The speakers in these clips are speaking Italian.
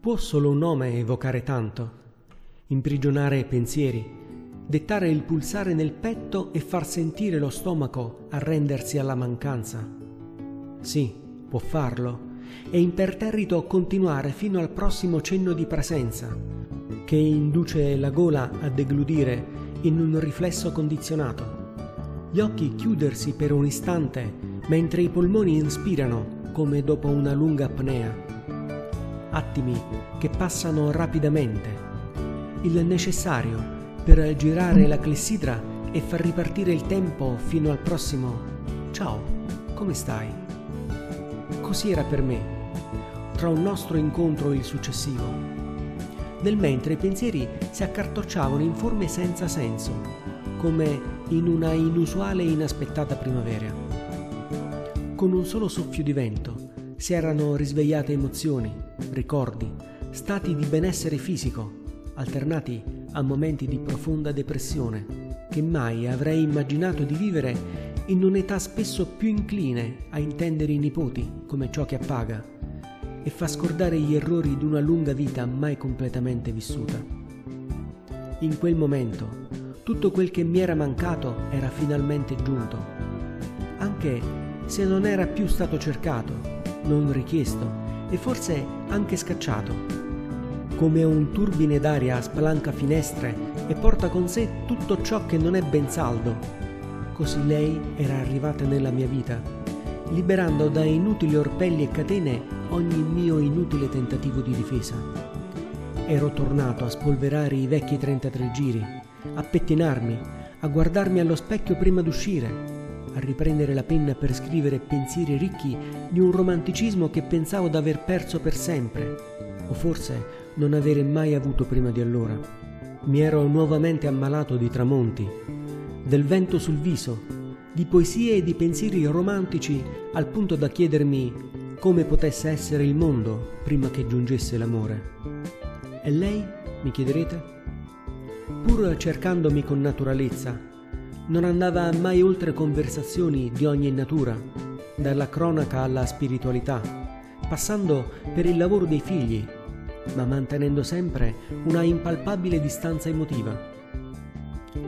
Può solo un nome evocare tanto, imprigionare pensieri, dettare il pulsare nel petto e far sentire lo stomaco arrendersi alla mancanza. Sì, può farlo, e imperterrito continuare fino al prossimo cenno di presenza, che induce la gola a degludire in un riflesso condizionato. Gli occhi chiudersi per un istante mentre i polmoni inspirano come dopo una lunga apnea. Attimi che passano rapidamente. Il necessario per girare la clessidra e far ripartire il tempo fino al prossimo Ciao, come stai? Così era per me, tra un nostro incontro e il successivo. Nel mentre i pensieri si accartocciavano in forme senza senso, come in una inusuale e inaspettata primavera con un solo soffio di vento si erano risvegliate emozioni, ricordi, stati di benessere fisico, alternati a momenti di profonda depressione, che mai avrei immaginato di vivere in un'età spesso più incline a intendere i nipoti come ciò che appaga e fa scordare gli errori di una lunga vita mai completamente vissuta. In quel momento tutto quel che mi era mancato era finalmente giunto, anche se non era più stato cercato, non richiesto e forse anche scacciato. Come un turbine d'aria spalanca finestre e porta con sé tutto ciò che non è ben saldo. Così lei era arrivata nella mia vita, liberando da inutili orpelli e catene ogni mio inutile tentativo di difesa. Ero tornato a spolverare i vecchi 33 giri, a pettinarmi, a guardarmi allo specchio prima d'uscire, a riprendere la penna per scrivere pensieri ricchi di un romanticismo che pensavo d'aver perso per sempre, o forse non avere mai avuto prima di allora. Mi ero nuovamente ammalato di tramonti, del vento sul viso, di poesie e di pensieri romantici al punto da chiedermi come potesse essere il mondo prima che giungesse l'amore. E lei, mi chiederete? Pur cercandomi con naturalezza, non andava mai oltre conversazioni di ogni natura, dalla cronaca alla spiritualità, passando per il lavoro dei figli, ma mantenendo sempre una impalpabile distanza emotiva.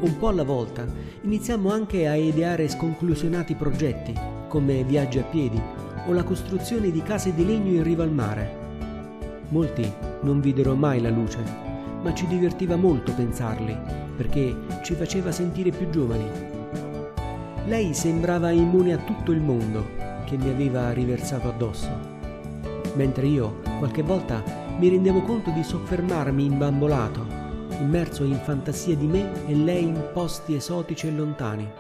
Un po' alla volta iniziamo anche a ideare sconclusionati progetti, come viaggi a piedi o la costruzione di case di legno in riva al mare. Molti non videro mai la luce, ma ci divertiva molto pensarli perché ci faceva sentire più giovani. Lei sembrava immune a tutto il mondo che mi aveva riversato addosso, mentre io qualche volta mi rendevo conto di soffermarmi imbambolato, immerso in fantasia di me e lei in posti esotici e lontani.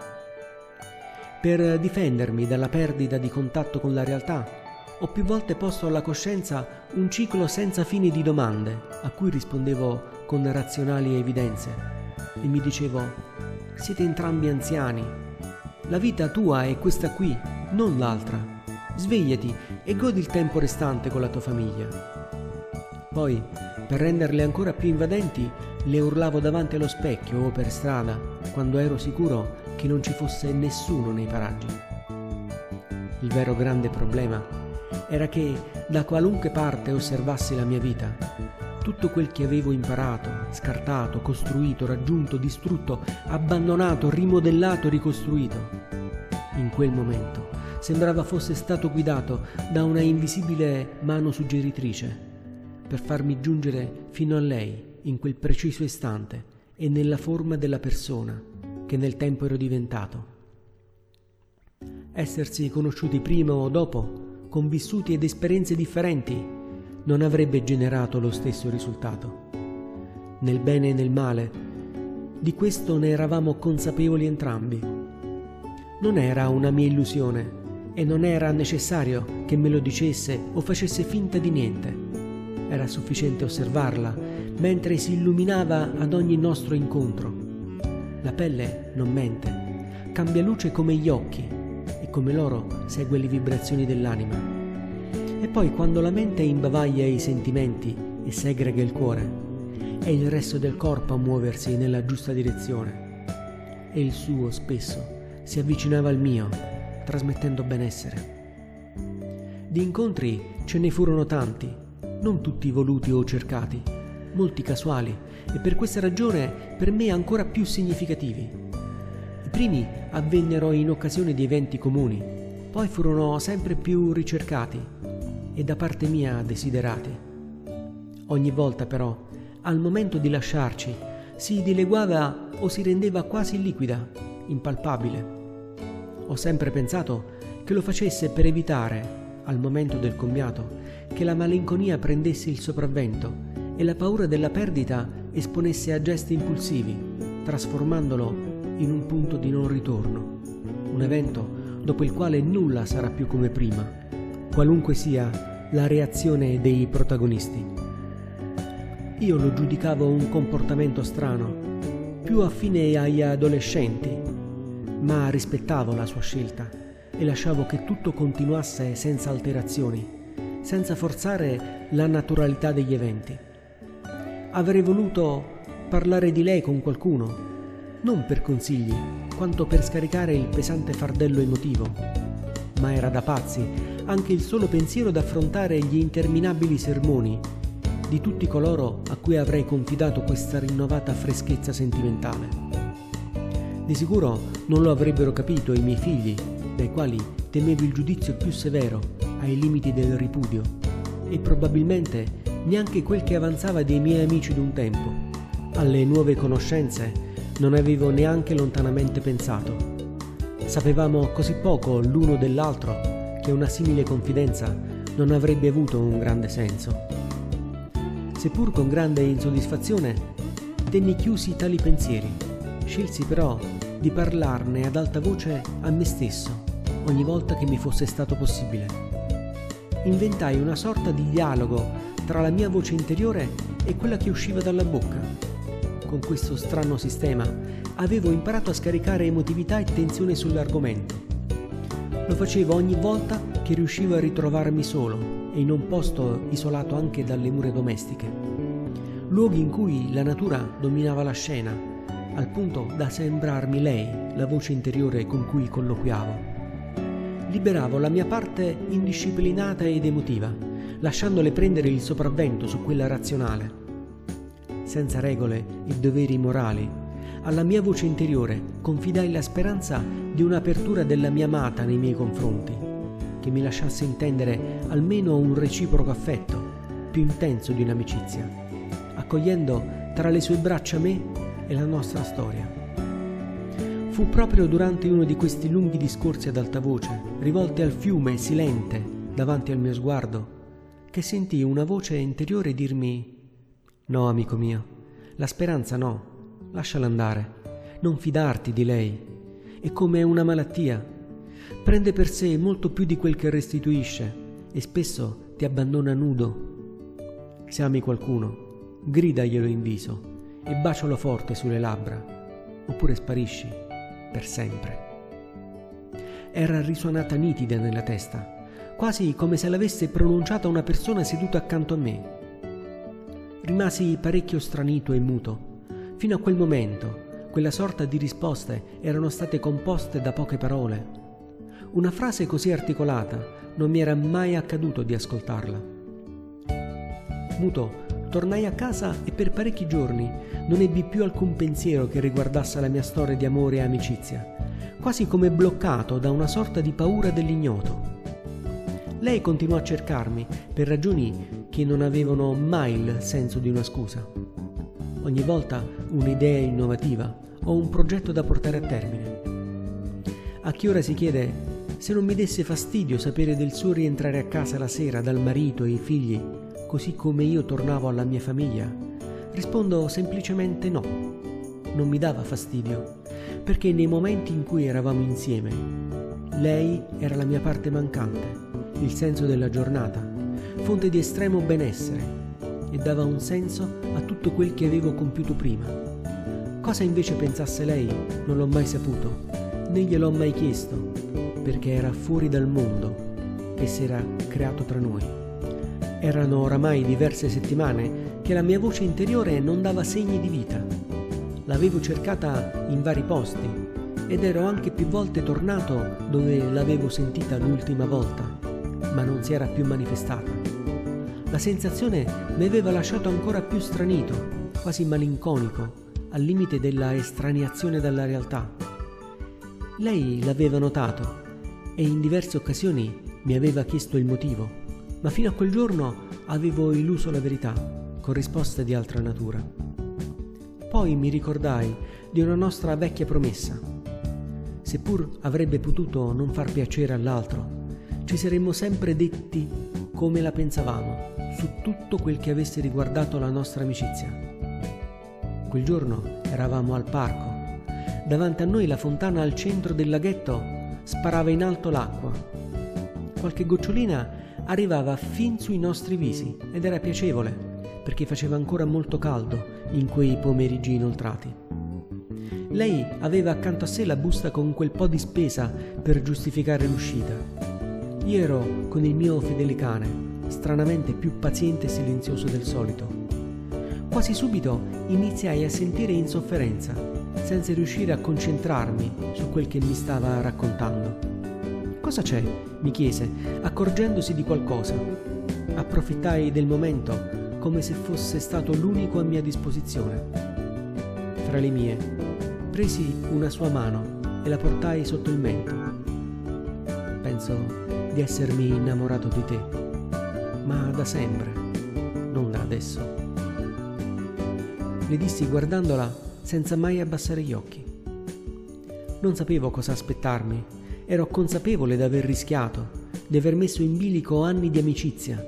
Per difendermi dalla perdita di contatto con la realtà, ho più volte posto alla coscienza un ciclo senza fine di domande a cui rispondevo con razionali evidenze e mi dicevo, siete entrambi anziani, la vita tua è questa qui, non l'altra. Svegliati e godi il tempo restante con la tua famiglia. Poi, per renderle ancora più invadenti, le urlavo davanti allo specchio o per strada, quando ero sicuro che non ci fosse nessuno nei paraggi. Il vero grande problema era che da qualunque parte osservassi la mia vita, tutto quel che avevo imparato, scartato, costruito, raggiunto, distrutto, abbandonato, rimodellato, ricostruito. In quel momento sembrava fosse stato guidato da una invisibile mano suggeritrice per farmi giungere fino a lei in quel preciso istante e nella forma della persona che nel tempo ero diventato. Essersi conosciuti prima o dopo, con vissuti ed esperienze differenti, non avrebbe generato lo stesso risultato. Nel bene e nel male, di questo ne eravamo consapevoli entrambi. Non era una mia illusione e non era necessario che me lo dicesse o facesse finta di niente. Era sufficiente osservarla mentre si illuminava ad ogni nostro incontro. La pelle non mente, cambia luce come gli occhi come loro segue le vibrazioni dell'anima. E poi quando la mente imbavaglia i sentimenti e segrega il cuore, è il resto del corpo a muoversi nella giusta direzione. E il suo spesso si avvicinava al mio, trasmettendo benessere. Di incontri ce ne furono tanti, non tutti voluti o cercati, molti casuali e per questa ragione per me ancora più significativi. Primi avvennero in occasione di eventi comuni, poi furono sempre più ricercati e da parte mia desiderati. Ogni volta però, al momento di lasciarci, si dileguava o si rendeva quasi liquida, impalpabile. Ho sempre pensato che lo facesse per evitare, al momento del commiato, che la malinconia prendesse il sopravvento e la paura della perdita esponesse a gesti impulsivi, trasformandolo in un punto di non ritorno, un evento dopo il quale nulla sarà più come prima, qualunque sia la reazione dei protagonisti. Io lo giudicavo un comportamento strano, più affine agli adolescenti, ma rispettavo la sua scelta e lasciavo che tutto continuasse senza alterazioni senza forzare la naturalità degli eventi. Avrei voluto parlare di lei con qualcuno, non per consigli, quanto per scaricare il pesante fardello emotivo. Ma era da pazzi anche il solo pensiero d'affrontare gli interminabili sermoni di tutti coloro a cui avrei confidato questa rinnovata freschezza sentimentale. Di sicuro non lo avrebbero capito i miei figli, dai quali temevo il giudizio più severo ai limiti del ripudio e probabilmente neanche quel che avanzava dei miei amici d'un tempo. Alle nuove conoscenze non avevo neanche lontanamente pensato. Sapevamo così poco l'uno dell'altro che una simile confidenza non avrebbe avuto un grande senso. Seppur con grande insoddisfazione, tenni chiusi tali pensieri. Scelsi però di parlarne ad alta voce a me stesso ogni volta che mi fosse stato possibile inventai una sorta di dialogo tra la mia voce interiore e quella che usciva dalla bocca. Con questo strano sistema avevo imparato a scaricare emotività e tensione sull'argomento. Lo facevo ogni volta che riuscivo a ritrovarmi solo e in un posto isolato anche dalle mura domestiche. Luoghi in cui la natura dominava la scena, al punto da sembrarmi lei la voce interiore con cui colloquiavo liberavo la mia parte indisciplinata ed emotiva, lasciandole prendere il sopravvento su quella razionale. Senza regole e doveri morali, alla mia voce interiore confidai la speranza di un'apertura della mia amata nei miei confronti, che mi lasciasse intendere almeno un reciproco affetto, più intenso di un'amicizia, accogliendo tra le sue braccia me e la nostra storia. Fu proprio durante uno di questi lunghi discorsi ad alta voce, rivolti al fiume silente davanti al mio sguardo, che sentii una voce interiore dirmi No, amico mio, la speranza no, lasciala andare, non fidarti di lei, è come una malattia, prende per sé molto più di quel che restituisce e spesso ti abbandona nudo. Se ami qualcuno, gridaglielo in viso e bacialo forte sulle labbra, oppure sparisci per sempre. Era risuonata nitida nella testa, quasi come se l'avesse pronunciata una persona seduta accanto a me. Rimasi parecchio stranito e muto. Fino a quel momento, quella sorta di risposte erano state composte da poche parole. Una frase così articolata non mi era mai accaduto di ascoltarla. Muto, tornai a casa e per parecchi giorni non ebbi più alcun pensiero che riguardasse la mia storia di amore e amicizia, quasi come bloccato da una sorta di paura dell'ignoto. Lei continuò a cercarmi per ragioni che non avevano mai il senso di una scusa. Ogni volta un'idea innovativa o un progetto da portare a termine. A chi ora si chiede se non mi desse fastidio sapere del suo rientrare a casa la sera dal marito e i figli, così come io tornavo alla mia famiglia, Rispondo semplicemente no. Non mi dava fastidio, perché nei momenti in cui eravamo insieme, lei era la mia parte mancante, il senso della giornata, fonte di estremo benessere e dava un senso a tutto quel che avevo compiuto prima. Cosa invece pensasse lei non l'ho mai saputo, né gliel'ho mai chiesto, perché era fuori dal mondo che si era creato tra noi. Erano oramai diverse settimane che la mia voce interiore non dava segni di vita. L'avevo cercata in vari posti ed ero anche più volte tornato dove l'avevo sentita l'ultima volta, ma non si era più manifestata. La sensazione mi aveva lasciato ancora più stranito, quasi malinconico, al limite della estraniazione dalla realtà. Lei l'aveva notato e in diverse occasioni mi aveva chiesto il motivo, ma fino a quel giorno avevo illuso la verità con risposte di altra natura. Poi mi ricordai di una nostra vecchia promessa. Seppur avrebbe potuto non far piacere all'altro, ci saremmo sempre detti come la pensavamo su tutto quel che avesse riguardato la nostra amicizia. Quel giorno eravamo al parco. Davanti a noi la fontana al centro del laghetto sparava in alto l'acqua. Qualche gocciolina arrivava fin sui nostri visi ed era piacevole perché faceva ancora molto caldo in quei pomeriggi inoltrati. Lei aveva accanto a sé la busta con quel po' di spesa per giustificare l'uscita io ero con il mio fedele cane, stranamente più paziente e silenzioso del solito. Quasi subito iniziai a sentire insofferenza, senza riuscire a concentrarmi su quel che mi stava raccontando. Cosa c'è? mi chiese, accorgendosi di qualcosa. Approfittai del momento come se fosse stato l'unico a mia disposizione. Fra le mie, presi una sua mano e la portai sotto il mento. Penso di essermi innamorato di te, ma da sempre, non da adesso. Le dissi guardandola senza mai abbassare gli occhi. Non sapevo cosa aspettarmi, ero consapevole di aver rischiato, di aver messo in bilico anni di amicizia,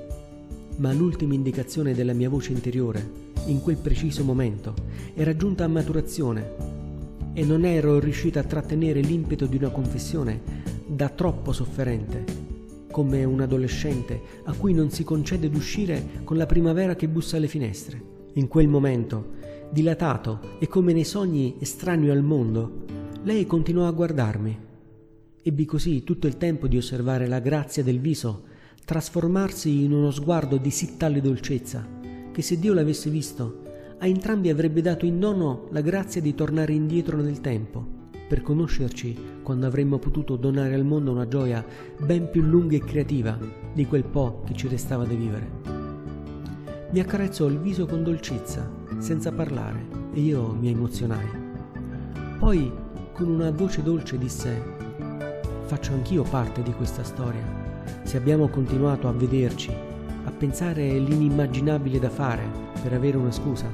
ma l'ultima indicazione della mia voce interiore, in quel preciso momento, era giunta a maturazione. E non ero riuscita a trattenere l'impeto di una confessione da troppo sofferente come un adolescente a cui non si concede d'uscire con la primavera che bussa alle finestre. In quel momento, dilatato e come nei sogni estraneo al mondo, lei continuò a guardarmi. Ebbi così tutto il tempo di osservare la grazia del viso trasformarsi in uno sguardo di sì tale dolcezza che se Dio l'avesse visto, a entrambi avrebbe dato in dono la grazia di tornare indietro nel tempo per conoscerci quando avremmo potuto donare al mondo una gioia ben più lunga e creativa di quel po' che ci restava da vivere. Mi accarezzò il viso con dolcezza, senza parlare, e io mi emozionai. Poi, con una voce dolce, disse: Faccio anch'io parte di questa storia. Se abbiamo continuato a vederci, a pensare l'inimmaginabile da fare per avere una scusa,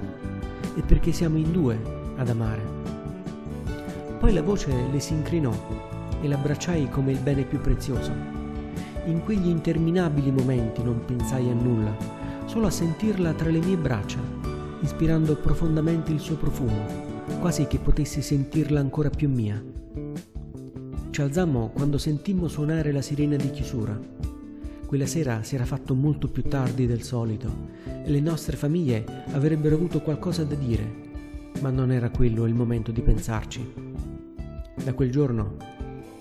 è perché siamo in due ad amare. Poi la voce le si incrinò e l'abbracciai come il bene più prezioso. In quegli interminabili momenti non pensai a nulla, solo a sentirla tra le mie braccia, ispirando profondamente il suo profumo, quasi che potessi sentirla ancora più mia. Ci alzammo quando sentimmo suonare la sirena di chiusura. Quella sera si era fatto molto più tardi del solito e le nostre famiglie avrebbero avuto qualcosa da dire, ma non era quello il momento di pensarci. Da quel giorno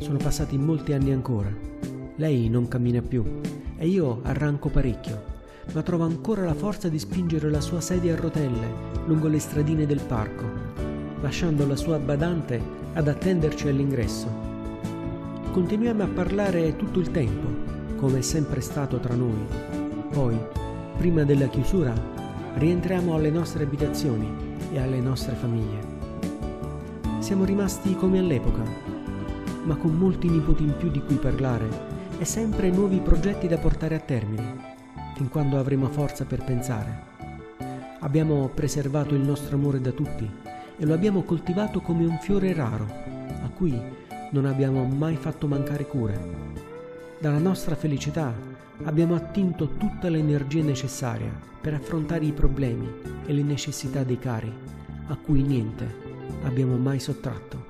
sono passati molti anni ancora. Lei non cammina più e io arranco parecchio, ma trovo ancora la forza di spingere la sua sedia a rotelle lungo le stradine del parco, lasciando la sua badante ad attenderci all'ingresso. Continuiamo a parlare tutto il tempo, come è sempre stato tra noi. Poi, prima della chiusura, rientriamo alle nostre abitazioni e alle nostre famiglie siamo rimasti come all'epoca, ma con molti nipoti in più di cui parlare e sempre nuovi progetti da portare a termine, fin quando avremo forza per pensare. Abbiamo preservato il nostro amore da tutti e lo abbiamo coltivato come un fiore raro, a cui non abbiamo mai fatto mancare cure. Dalla nostra felicità abbiamo attinto tutta l'energia necessaria per affrontare i problemi e le necessità dei cari, a cui niente abbiamo mai sottratto.